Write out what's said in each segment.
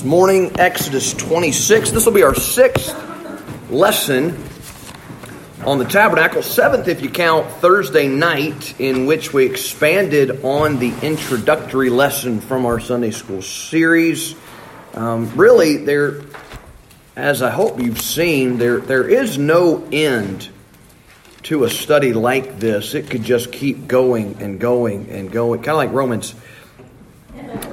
This morning, Exodus 26. This will be our sixth lesson on the tabernacle, seventh if you count Thursday night, in which we expanded on the introductory lesson from our Sunday school series. Um, really, there, as I hope you've seen, there there is no end to a study like this. It could just keep going and going and going, kind of like Romans.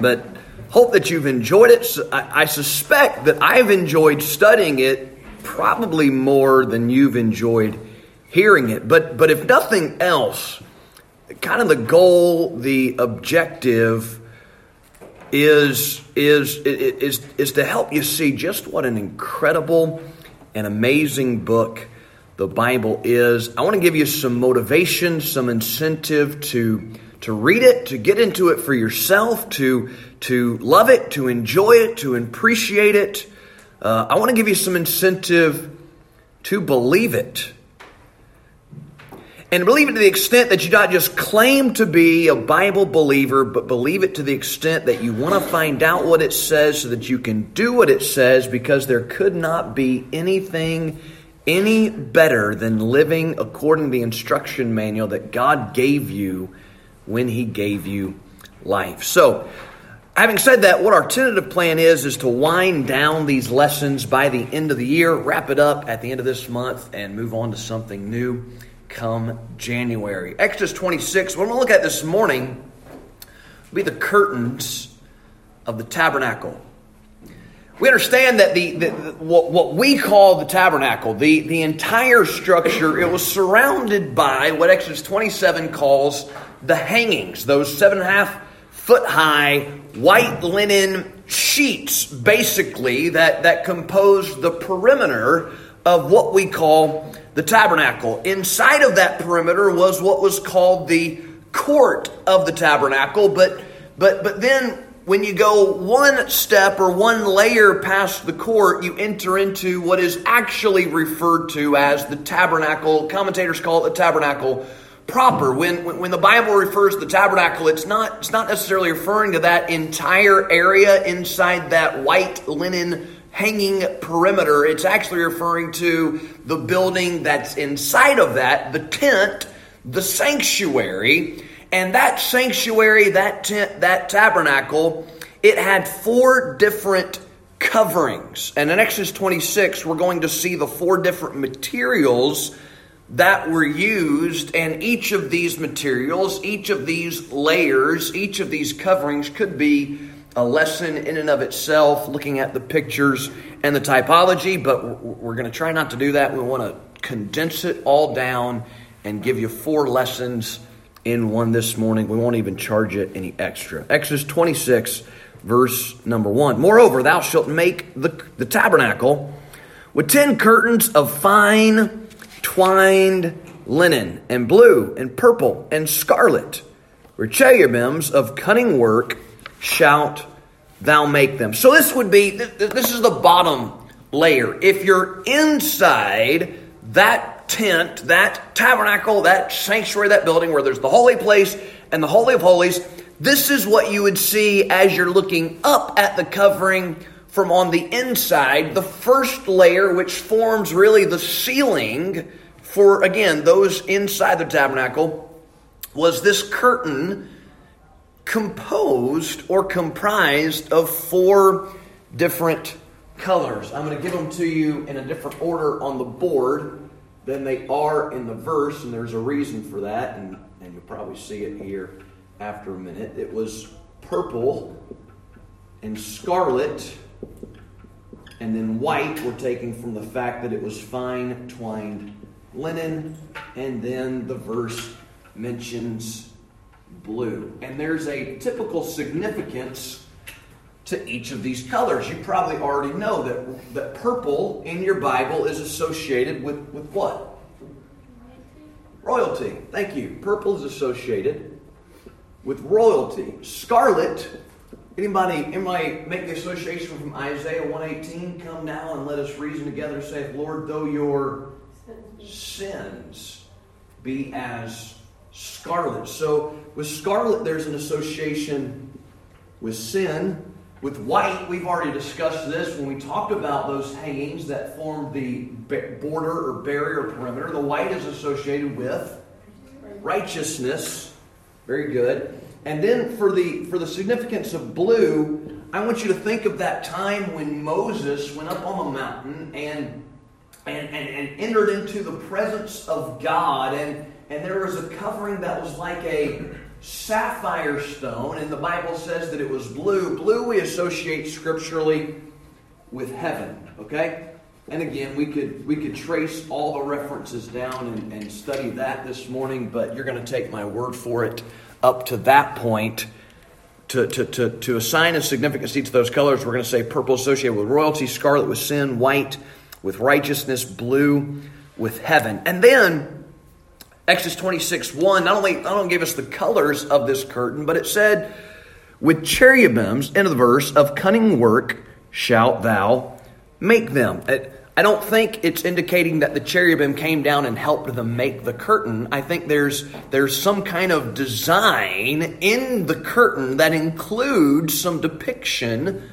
But Hope that you've enjoyed it. I suspect that I've enjoyed studying it probably more than you've enjoyed hearing it. But, but if nothing else, kind of the goal, the objective is, is, is, is to help you see just what an incredible and amazing book the Bible is. I want to give you some motivation, some incentive to to read it, to get into it for yourself, to, to love it, to enjoy it, to appreciate it. Uh, I want to give you some incentive to believe it. And believe it to the extent that you not just claim to be a Bible believer, but believe it to the extent that you want to find out what it says so that you can do what it says because there could not be anything any better than living according to the instruction manual that God gave you when He gave you life. So, having said that, what our tentative plan is, is to wind down these lessons by the end of the year, wrap it up at the end of this month, and move on to something new come January. Exodus 26, what I'm going to look at this morning will be the curtains of the tabernacle. We understand that the, the, the, what, what we call the tabernacle, the, the entire structure, it was surrounded by what Exodus 27 calls the hangings, those seven and a half foot high white linen sheets, basically, that, that compose the perimeter of what we call the tabernacle. Inside of that perimeter was what was called the court of the tabernacle, but but but then when you go one step or one layer past the court, you enter into what is actually referred to as the tabernacle. Commentators call it the tabernacle proper. When, when the Bible refers to the tabernacle, it's not, it's not necessarily referring to that entire area inside that white linen hanging perimeter. It's actually referring to the building that's inside of that, the tent, the sanctuary. And that sanctuary, that tent, that tabernacle, it had four different coverings. And in Exodus 26, we're going to see the four different materials that were used, and each of these materials, each of these layers, each of these coverings could be a lesson in and of itself, looking at the pictures and the typology, but we're going to try not to do that. We want to condense it all down and give you four lessons in one this morning. We won't even charge it any extra. Exodus 26, verse number 1. Moreover, thou shalt make the, the tabernacle with ten curtains of fine twined linen, and blue, and purple, and scarlet. Where cherubims of cunning work shalt thou make them. So this would be, this is the bottom layer. If you're inside that tent, that tabernacle, that sanctuary, that building where there's the holy place and the Holy of Holies, this is what you would see as you're looking up at the covering from on the inside. The first layer, which forms really the ceiling for, again, those inside the tabernacle was this curtain composed or comprised of four different colors. I'm going to give them to you in a different order on the board than they are in the verse, and there's a reason for that, and, and you'll probably see it here after a minute. It was purple and scarlet, and then white were taken from the fact that it was fine twined linen, and then the verse mentions blue. And there's a typical significance to each of these colors. You probably already know that, that purple in your Bible is associated with, with what? Royalty. Thank you. Purple is associated with royalty. Scarlet, anybody, anybody make the association from Isaiah 118? Come now and let us reason together, saith Lord, though your sins be as scarlet. So, with scarlet, there's an association with sin. with white, we've already discussed this when we talked about those hangings that formed the border or barrier perimeter. The white is associated with righteousness. Very good. And then for the for the significance of blue, I want you to think of that time when Moses went up on the mountain and and, and, and entered into the presence of God and and there was a covering that was like a sapphire stone, and the Bible says that it was blue. Blue we associate scripturally with heaven, okay? And again, we could we could trace all the references down and, and study that this morning, but you're going to take my word for it up to that point. To, to, to, to assign a significance to those colors, we're going to say purple associated with royalty, scarlet with sin, white with righteousness, blue with heaven. And then Exodus 26 1 not only, not only gave us the colors of this curtain, but it said, With cherubims, end of the verse, of cunning work shalt thou make them. I don't think it's indicating that the cherubim came down and helped them make the curtain. I think there's there's some kind of design in the curtain that includes some depiction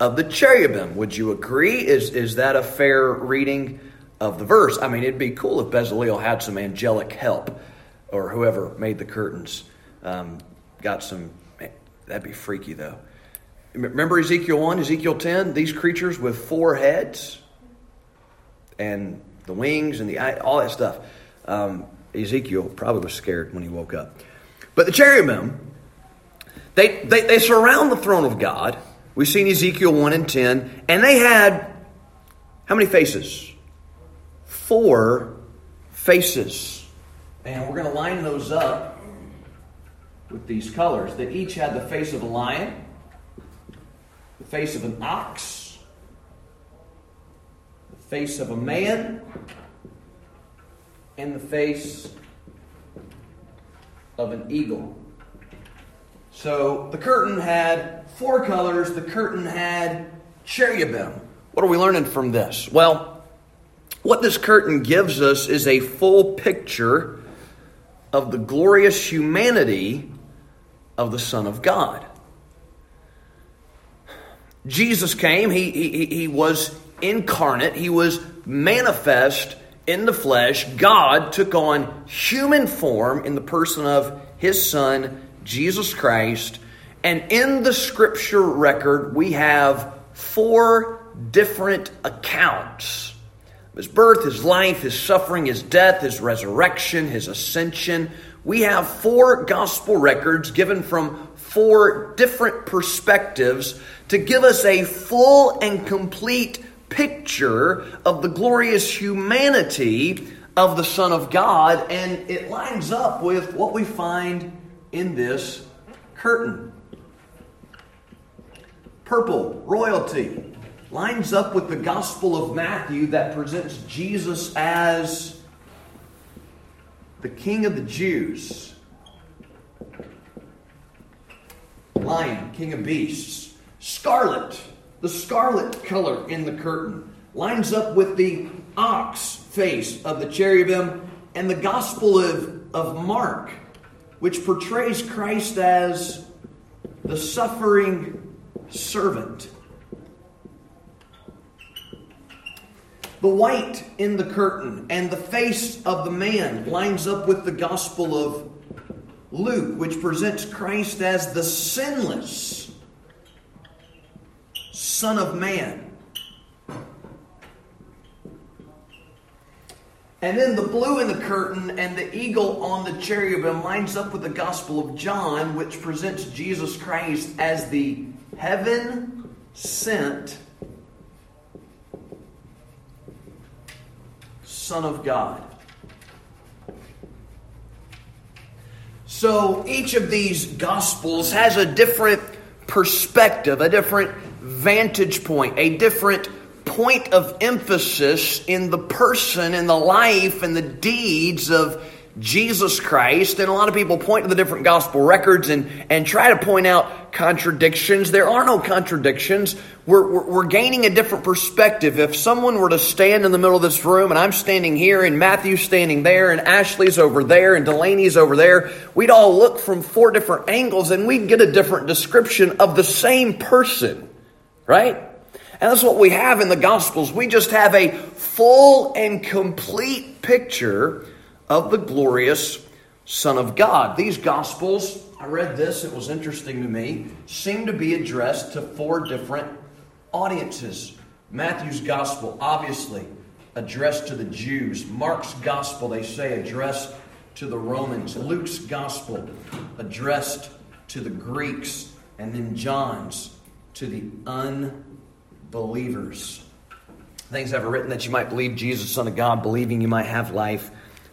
of the cherubim. Would you agree? Is is that a fair reading of the verse. I mean, it'd be cool if Bezalel had some angelic help or whoever made the curtains um, got some. That'd be freaky, though. Remember Ezekiel 1, Ezekiel 10? These creatures with four heads and the wings and the eye, all that stuff. Um, Ezekiel probably was scared when he woke up. But the cherubim, they, they, they surround the throne of God. We've seen Ezekiel 1 and 10, and they had how many faces? four faces. And we're going to line those up with these colors that each had the face of a lion, the face of an ox, face of a man, and the face of an eagle. So the curtain had four colors, the curtain had cherubim. What are we learning from this? Well, what this curtain gives us is a full picture of the glorious humanity of the Son of God. Jesus came, he, he, he was incarnate, he was manifest in the flesh. God took on human form in the person of his Son, Jesus Christ. And in the scripture record, we have four different accounts his birth, his life, his suffering, his death, his resurrection, his ascension. We have four gospel records given from four different perspectives to give us a full and complete picture of the glorious humanity of the Son of God, and it lines up with what we find in this curtain. Purple, royalty lines up with the Gospel of Matthew that presents Jesus as the King of the Jews. Lion, King of Beasts. Scarlet, the scarlet color in the curtain, lines up with the ox face of the cherubim and the Gospel of, of Mark, which portrays Christ as the suffering servant. The white in the curtain and the face of the man lines up with the Gospel of Luke, which presents Christ as the sinless Son of Man. And then the blue in the curtain and the eagle on the cherubim lines up with the Gospel of John, which presents Jesus Christ as the heaven sent Son of God. So each of these Gospels has a different perspective, a different vantage point, a different point of emphasis in the person and the life and the deeds of Jesus Christ. And a lot of people point to the different gospel records and, and try to point out contradictions. There are no contradictions. We're, we're, we're, gaining a different perspective. If someone were to stand in the middle of this room and I'm standing here and Matthew's standing there and Ashley's over there and Delaney's over there, we'd all look from four different angles and we'd get a different description of the same person, right? And that's what we have in the Gospels. We just have a full and complete picture of the glorious Son of God. These Gospels, I read this, it was interesting to me, seem to be addressed to four different audiences. Matthew's Gospel, obviously, addressed to the Jews. Mark's Gospel, they say, addressed to the Romans. Luke's Gospel, addressed to the Greeks. And then John's, to the unbelievers. Things I've written that you might believe Jesus, Son of God, believing you might have life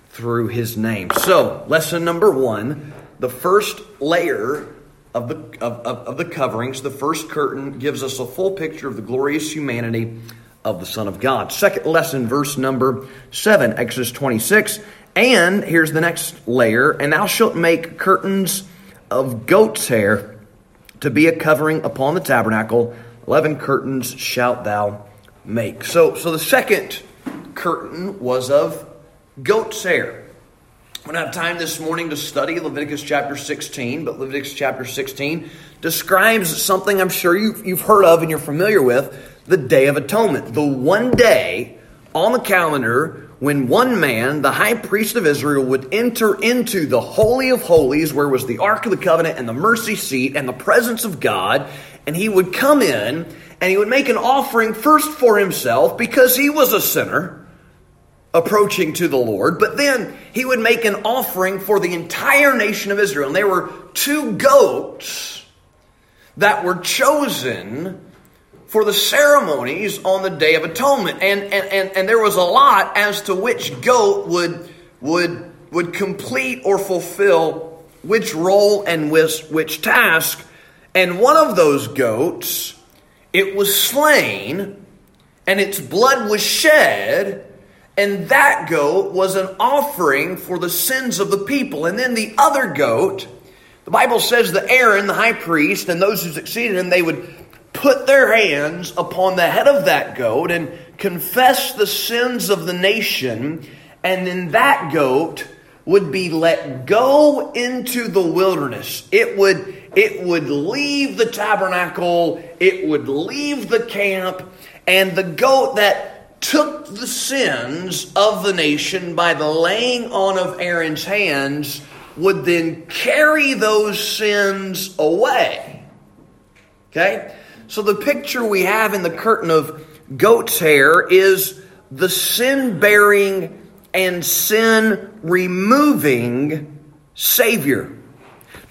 through his name. So, lesson number one the first layer of the, of, of, of, the coverings, the first curtain, gives us a full picture of the glorious humanity of the Son of God. Second lesson, verse number seven, Exodus 26. And here's the next layer, and thou shalt make curtains of goat's hair to be a covering upon the tabernacle. Eleven curtains shalt thou make. So, so the second curtain was of goat's hair. We don't have time this morning to study Leviticus chapter 16, but Leviticus chapter 16 describes something I'm sure you've, you've heard of and you're familiar with the Day of Atonement. The one day on the calendar when one man, the high priest of Israel, would enter into the Holy of Holies, where was the Ark of the Covenant and the mercy seat and the presence of God, and he would come in and he would make an offering first for himself because he was a sinner approaching to the Lord, but then he would make an offering for the entire nation of Israel. And there were two goats that were chosen for the ceremonies on the Day of Atonement. And, and, and, and there was a lot as to which goat would, would, would complete or fulfill which role and which, which task. And one of those goats, it was slain, and its blood was shed and that goat was an offering for the sins of the people. And then the other goat, the Bible says that Aaron, the high priest, and those who succeeded him, they would put their hands upon the head of that goat and confess the sins of the nation. And then that goat would be let go into the wilderness. It would, it would leave the tabernacle, it would leave the camp, and the goat that took the sins of the nation by the laying on of Aaron's hands, would then carry those sins away. Okay? So the picture we have in the curtain of goat's hair is the sin bearing and sin removing Savior.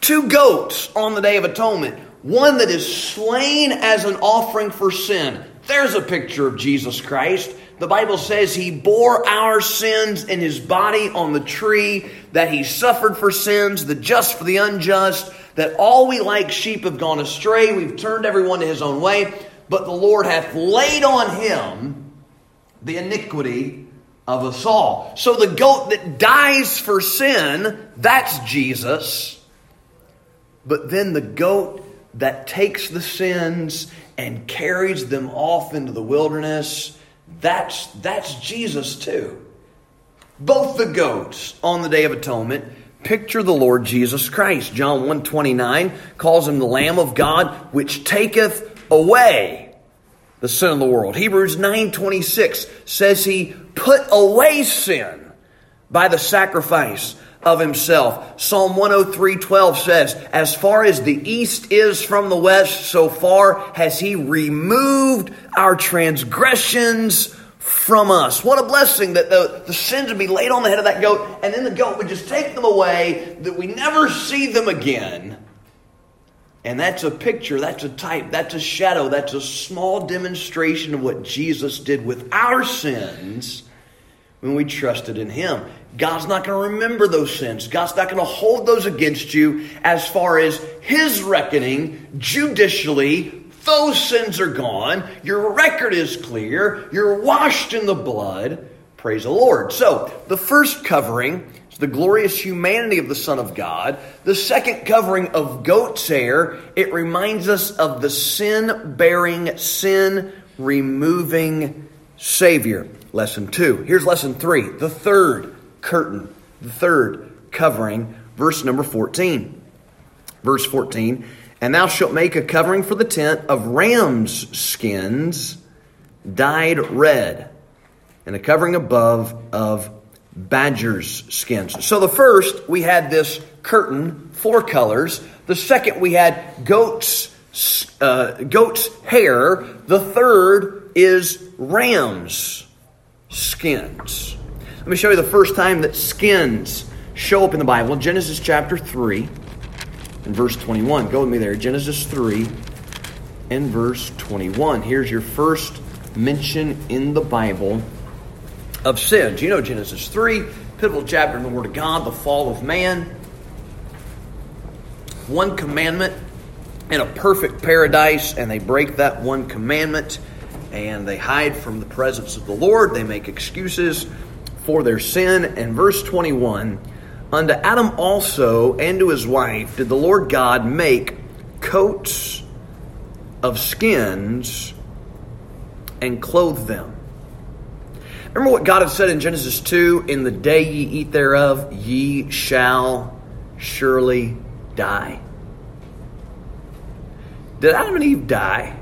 Two goats on the Day of Atonement. One that is slain as an offering for sin. There's a picture of Jesus Christ. The Bible says he bore our sins in his body on the tree, that he suffered for sins, the just for the unjust, that all we like sheep have gone astray, we've turned everyone to his own way, but the Lord hath laid on him the iniquity of us all. So the goat that dies for sin, that's Jesus. But then the goat that takes the sins and carries them off into the wilderness that's, that's Jesus too. Both the goats on the Day of Atonement picture the Lord Jesus Christ. John 129 calls him the Lamb of God, which taketh away the sin of the world. Hebrews 9:26 says he put away sin by the sacrifice of himself. Psalm 103:12 says, "As far as the east is from the west, so far has he removed our transgressions from us." What a blessing that the, the sins would be laid on the head of that goat, and then the goat would just take them away, that we never see them again. And that's a picture, that's a type, that's a shadow, that's a small demonstration of what Jesus did with our sins when we trusted in Him. God's not going to remember those sins. God's not going to hold those against you as far as His reckoning judicially. Those sins are gone. Your record is clear. You're washed in the blood. Praise the Lord. So, the first covering is the glorious humanity of the Son of God. The second covering of goat's hair, it reminds us of the sin bearing, sin removing Savior. Lesson two. Here's lesson three. The third curtain, the third covering, verse number 14. Verse 14. And thou shalt make a covering for the tent of ram's skins dyed red, and a covering above of badger's skins. So the first, we had this curtain, four colors. The second, we had goat's, uh, goat's hair. The third is ram's skins. Let me show you the first time that skins show up in the Bible. Genesis chapter 3 and verse 21. Go with me there. Genesis 3 and verse 21. Here's your first mention in the Bible of sins. You know Genesis 3, pivotal chapter in the Word of God, the fall of man. One commandment in a perfect paradise, and they break that one commandment and they hide from the presence of the Lord. They make excuses for their sin. And verse 21 Unto Adam also and to his wife did the Lord God make coats of skins and clothe them. Remember what God had said in Genesis 2 In the day ye eat thereof, ye shall surely die. Did Adam and Eve die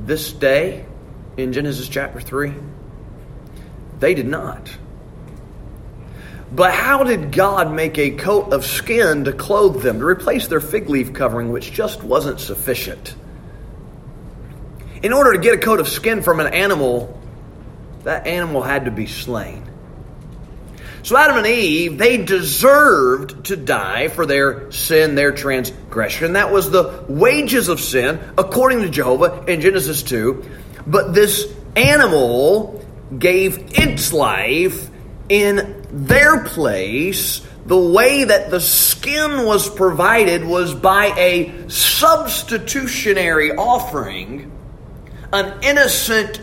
this day in Genesis chapter 3? They did not. But how did God make a coat of skin to clothe them, to replace their fig leaf covering, which just wasn't sufficient? In order to get a coat of skin from an animal, that animal had to be slain. So Adam and Eve, they deserved to die for their sin, their transgression. That was the wages of sin, according to Jehovah in Genesis 2. But this animal gave its life in their place. The way that the skin was provided was by a substitutionary offering an innocent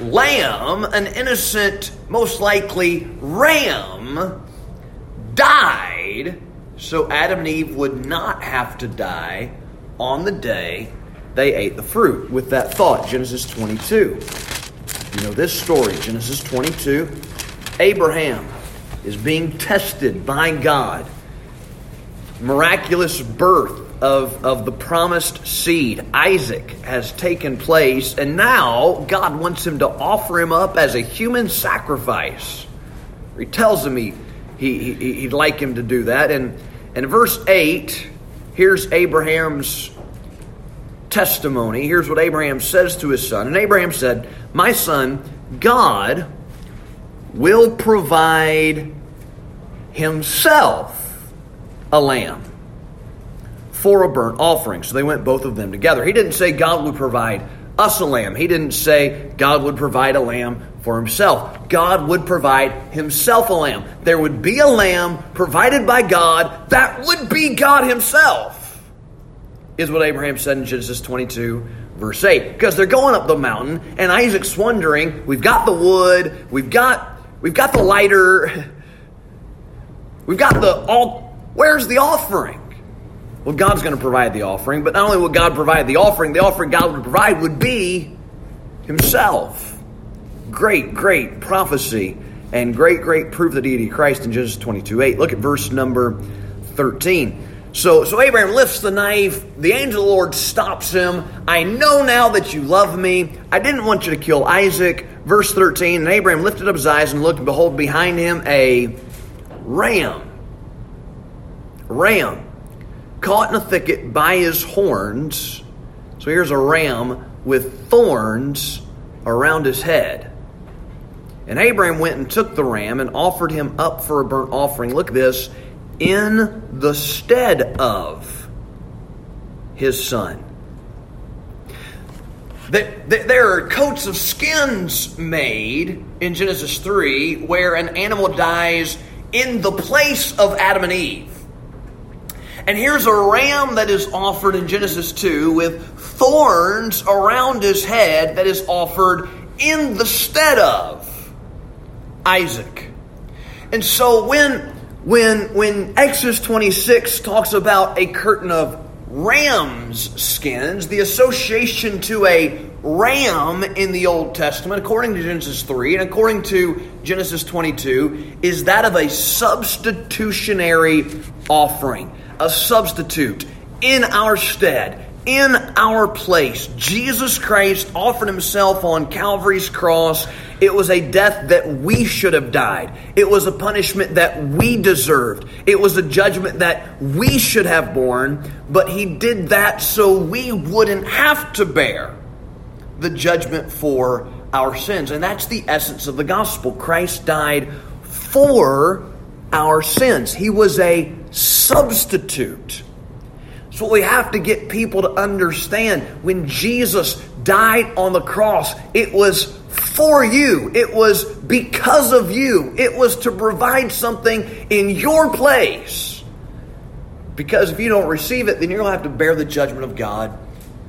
lamb, an innocent, most likely ram, died so Adam and Eve would not have to die on the day they ate the fruit. With that thought, Genesis 22. You know this story, Genesis 22. Abraham is being tested by God. Miraculous birth of, of the promised seed, Isaac, has taken place, and now God wants him to offer him up as a human sacrifice. He tells him he, he, he, would like him to do that. And, and in verse 8, here's Abraham's testimony. Here's what Abraham says to his son. And Abraham said, My son, God will provide himself a lamb for a burnt offering. So they went both of them together. He didn't say God would provide us a lamb. He didn't say God would provide a lamb for himself. God would provide himself a lamb. There would be a lamb provided by God that would be God himself, is what Abraham said in Genesis 22, verse 8. Because they're going up the mountain, and Isaac's wondering, we've got the wood, we've got we've got the lighter, we've got the all where's the offering? Well, God's going to provide the offering, but not only will God provide the offering, the offering God would provide would be Himself. Great, great prophecy and great, great proof of the deity of Christ in Genesis 22 8. Look at verse number 13. So, so Abraham lifts the knife. The angel of the Lord stops him. I know now that you love me. I didn't want you to kill Isaac. Verse 13. And Abraham lifted up his eyes and looked, and behold, behind him a ram. Ram caught in a thicket by his horns. So here's a ram with thorns around his head. And Abraham went and took the ram and offered him up for a burnt offering. Look at this in the stead of his son. There are coats of skins made in Genesis 3 where an animal dies in the place of Adam and Eve. And here's a ram that is offered in Genesis 2 with thorns around his head that is offered in the stead of Isaac. And so when when, when Exodus 26 talks about a curtain of ram's skins, the association to a ram in the Old Testament, according to Genesis 3 and according to Genesis 22, is that of a substitutionary offering, a substitute in our stead in our place. Jesus Christ offered himself on Calvary's cross. It was a death that we should have died. It was a punishment that we deserved. It was a judgment that we should have borne, but he did that so we wouldn't have to bear the judgment for our sins. And that's the essence of the gospel. Christ died for our sins. He was a substitute. So we have to get people to understand when Jesus died on the cross, it was for you. It was because of you. It was to provide something in your place. Because if you don't receive it, then you're going to have to bear the judgment of God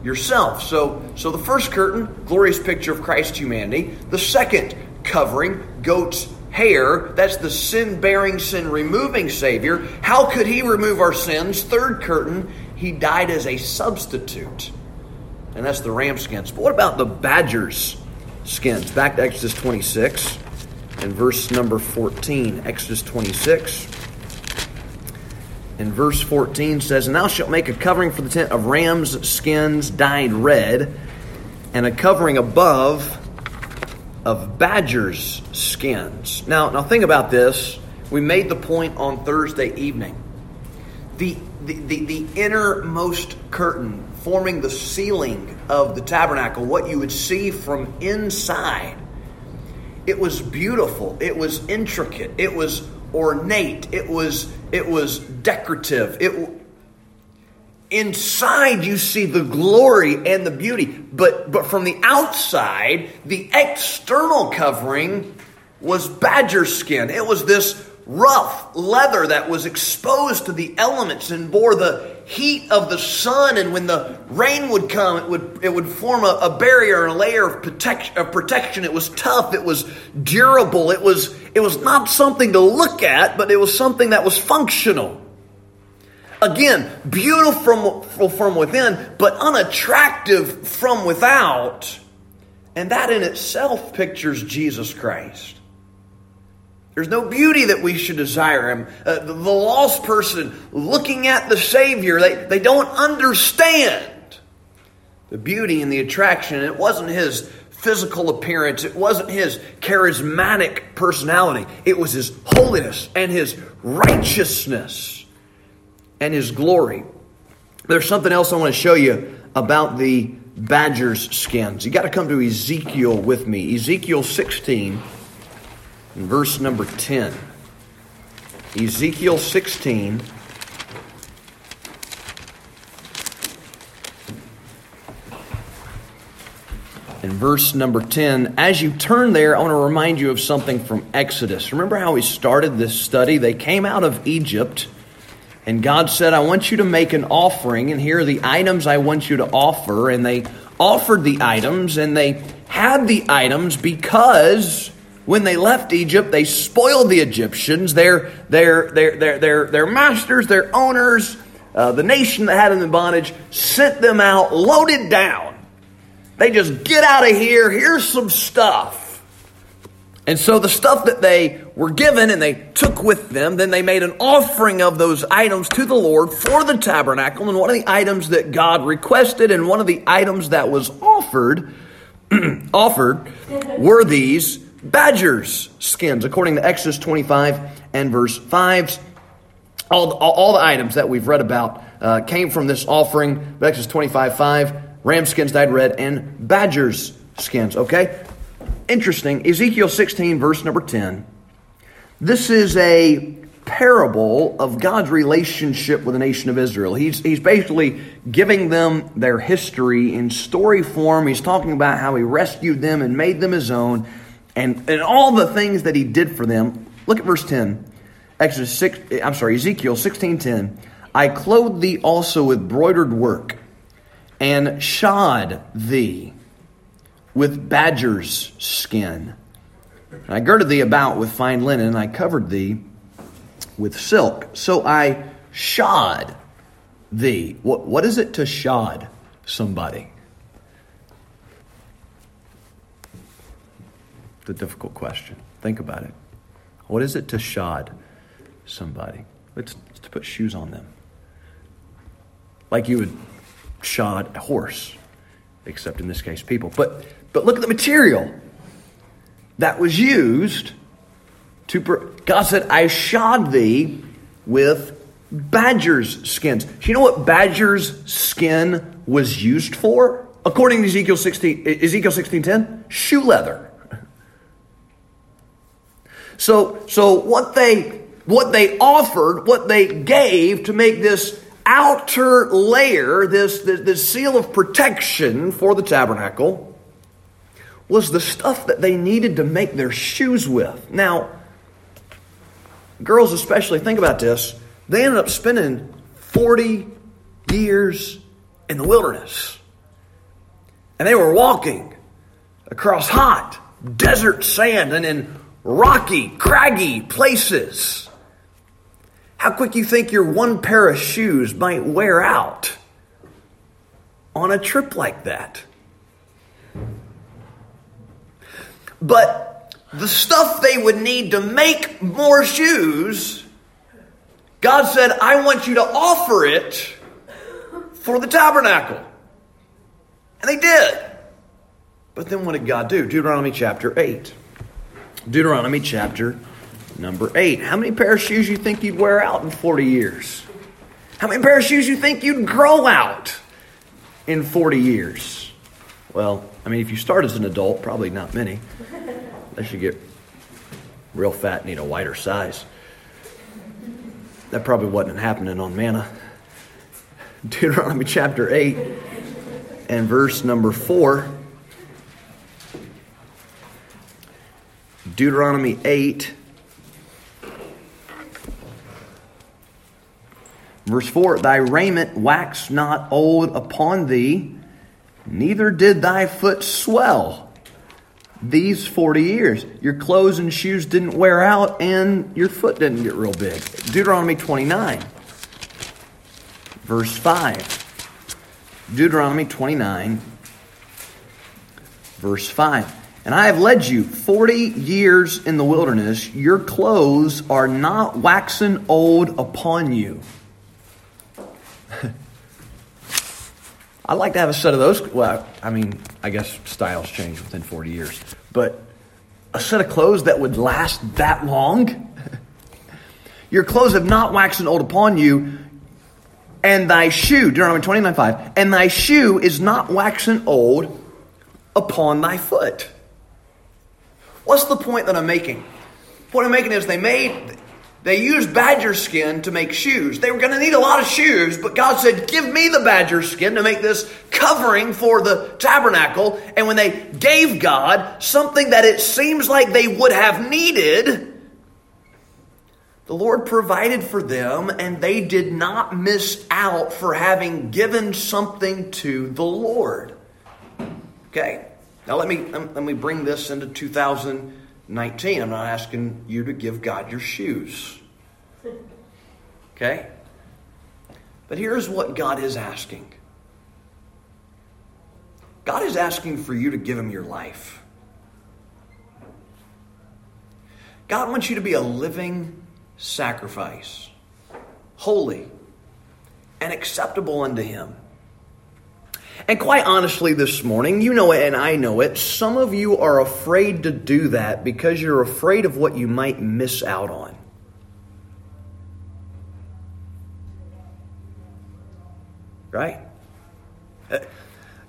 yourself. So, so the first curtain, glorious picture of Christ's humanity. The second covering, goat's hair, that's the sin bearing, sin removing Savior. How could He remove our sins? Third curtain, he died as a substitute. And that's the ram skins. But what about the badger's skins? Back to Exodus 26 and verse number 14. Exodus 26 and verse 14 says, And thou shalt make a covering for the tent of ram's skins dyed red, and a covering above of badger's skins. Now, now think about this. We made the point on Thursday evening. The the, the, innermost curtain forming the ceiling of the tabernacle, what you would see from inside. It was beautiful. It was intricate. It was ornate. It was it was decorative. It inside you see the glory and the beauty, but but from the outside, the external covering was badger skin. It was this rough leather that was exposed to the elements and bore the heat of the sun. And when the rain would come it would it would form a, a barrier a layer of protection of protection. It was tough. It was durable. It was it was not something to look at but it was something that was functional. Again beautiful from, from within but unattractive from without. And that in itself pictures Jesus Christ there's no beauty that we should desire him. Uh, the, the lost person looking at the Savior, they, they don't understand the beauty and the attraction. It wasn't his physical appearance, it wasn't his charismatic personality, it was his holiness and his righteousness and his glory. There's something else I want to show you about the badger's skins. You got to come to Ezekiel with me. Ezekiel 16 in verse number 10. Ezekiel 16. In verse number 10, as you turn there, I want to remind you of something from Exodus. Remember how we started this study? They came out of Egypt, and God said, I want you to make an offering, and here are the items I want you to offer. And they offered the items, and they had the items because when they left Egypt, they spoiled the Egyptians, their, their, their, their, their, their masters, their owners, uh, the nation that had them in bondage, sent them out loaded down. They just get out of here, here's some stuff. And so the stuff that they were given and they took with them, then they made an offering of those items to the Lord for the tabernacle. And one of the items that God requested and one of the items that was offered, offered were these badger's skins, according to Exodus 25 and verse 5. All, all, all the items that we've read about uh, came from this offering, Exodus 25 5, ram skins dyed red, and badger's skins. Okay? Interesting. Ezekiel 16, verse number 10. This is a parable of God's relationship with the nation of Israel. He's, he's basically giving them their history in story form. He's talking about how he rescued them and made them his own and, and all the things that he did for them. Look at verse 10. Exodus 6, I'm sorry, Ezekiel 16:10. I clothed thee also with broidered work, and shod thee with badger's skin. And I girded thee about with fine linen, and I covered thee with silk. So I shod thee. What, what is it to shod somebody? The difficult question. Think about it. What is it to shod somebody? It's, it's to put shoes on them. Like you would shod a horse, except in this case, people. But, but look at the material that was used to. God said, I shod thee with badger's skins. Do you know what badger's skin was used for? According to Ezekiel 16, Ezekiel 16:10, shoe leather. So, so what they what they offered, what they gave to make this outer layer, this, this, this seal of protection for the tabernacle, was the stuff that they needed to make their shoes with. Now, girls especially, think about this. They ended up spending 40 years in the wilderness. And they were walking across hot desert sand and in rocky, craggy places. How quick you think your one pair of shoes might wear out on a trip like that? But the stuff they would need to make more shoes, God said, I want you to offer it for the tabernacle. And they did. But then what did God do? Deuteronomy chapter 8. Deuteronomy chapter number 8. How many pair of shoes you think you'd wear out in 40 years? How many pair of shoes you think you'd grow out in 40 years? Well, I mean, if you start as an adult, probably not many. Unless you get real fat and need a wider size. That probably wasn't happening on manna. Deuteronomy chapter 8 and verse number 4. Deuteronomy 8, verse 4 Thy raiment waxed not old upon thee, neither did thy foot swell these 40 years. Your clothes and shoes didn't wear out, and your foot didn't get real big. Deuteronomy 29, verse 5. Deuteronomy 29, verse 5. And I have led you 40 years in the wilderness. Your clothes are not waxen old upon you. I'd like to have a set of those. Well, I mean, I guess styles change within 40 years. But a set of clothes that would last that long? Your clothes have not waxen old upon you, and thy shoe, Deuteronomy 29 5, and thy shoe is not waxen old upon thy foot. What's the point that I'm making? The point I'm making is they made they used badger skin to make shoes. They were going to need a lot of shoes, but God said, Give me the badger skin to make this covering for the tabernacle. And when they gave God something that it seems like they would have needed, the Lord provided for them, and they did not miss out for having given something to the Lord. Okay? Now, let me, um, let me bring this into 2019. I'm not asking you to give God your shoes. Okay? But here's what God is asking God is asking for you to give Him your life. God wants you to be a living sacrifice, holy and acceptable unto Him. And quite honestly, this morning, you know it and I know it, some of you are afraid to do that because you're afraid of what you might miss out on. Right? Uh,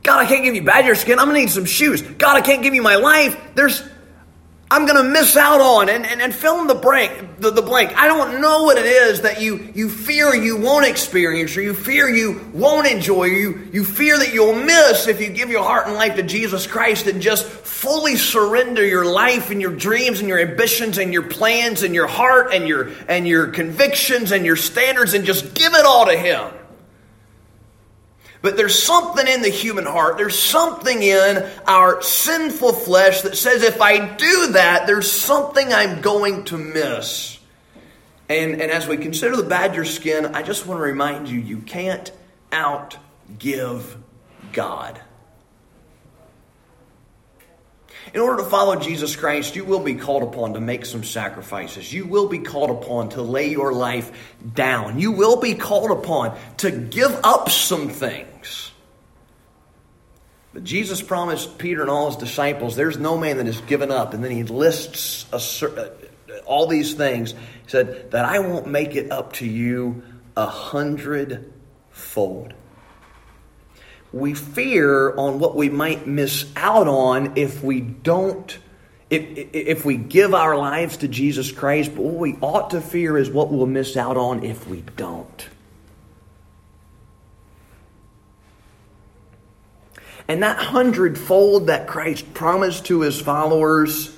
God, I can't give you badger skin. I'm going to need some shoes. God, I can't give you my life. There's I'm going to miss out on and, and, and fill in the blank, the, the blank. I don't know what it is that you, you fear you won't experience or you fear you won't enjoy. You, you fear that you'll miss if you give your heart and life to Jesus Christ and just fully surrender your life and your dreams and your ambitions and your plans and your heart and your, and your convictions and your standards and just give it all to Him. But there's something in the human heart, there's something in our sinful flesh that says if I do that, there's something I'm going to miss. And, and as we consider the badger skin, I just want to remind you you can't outgive God. In order to follow Jesus Christ, you will be called upon to make some sacrifices. You will be called upon to lay your life down. You will be called upon to give up some things. But Jesus promised Peter and all his disciples, there's no man that has given up. And then he lists a, uh, all these things. He said, that I won't make it up to you a hundredfold we fear on what we might miss out on if we don't if, if we give our lives to Jesus Christ, but what we ought to fear is what we'll miss out on if we don't. And that hundredfold that Christ promised to his followers,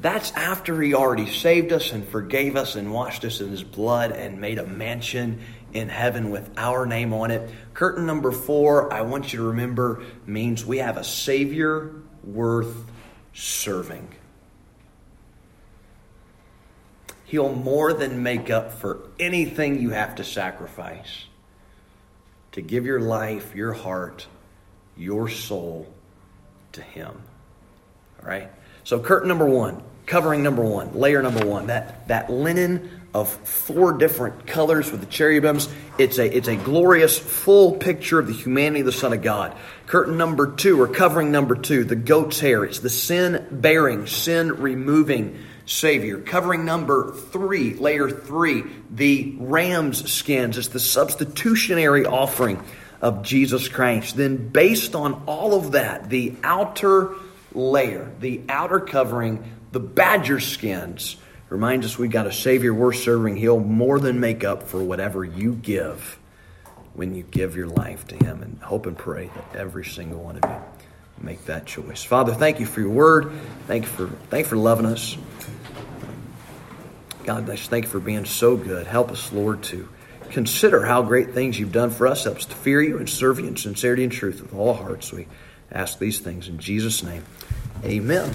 that's after he already saved us and forgave us and washed us in his blood and made a mansion in heaven with our name on it. Curtain number four, I want you to remember, means we have a Savior worth serving. He'll more than make up for anything you have to sacrifice to give your life, your heart, your soul to Him. All right? So, curtain number one, covering number one, layer number one, that, that linen of four different colors with the cherubims. It's a, it's a glorious full picture of the humanity of the Son of God. Curtain number two, or covering number two, the goat's hair. It's the sin bearing, sin removing Savior. Covering number three, layer three, the ram's skins. It's the substitutionary offering of Jesus Christ. Then, based on all of that, the outer layer, the outer covering, the badger skins reminds us we've got a Savior worth serving. He'll more than make up for whatever you give when you give your life to Him. And hope and pray that every single one of you make that choice. Father, thank you for your word. Thank you for, thank you for loving us. God, just thank you for being so good. Help us, Lord, to consider how great things you've done for us. Help us to fear you and serve you in sincerity and truth with all hearts. We ask these things in Jesus' name. Amen.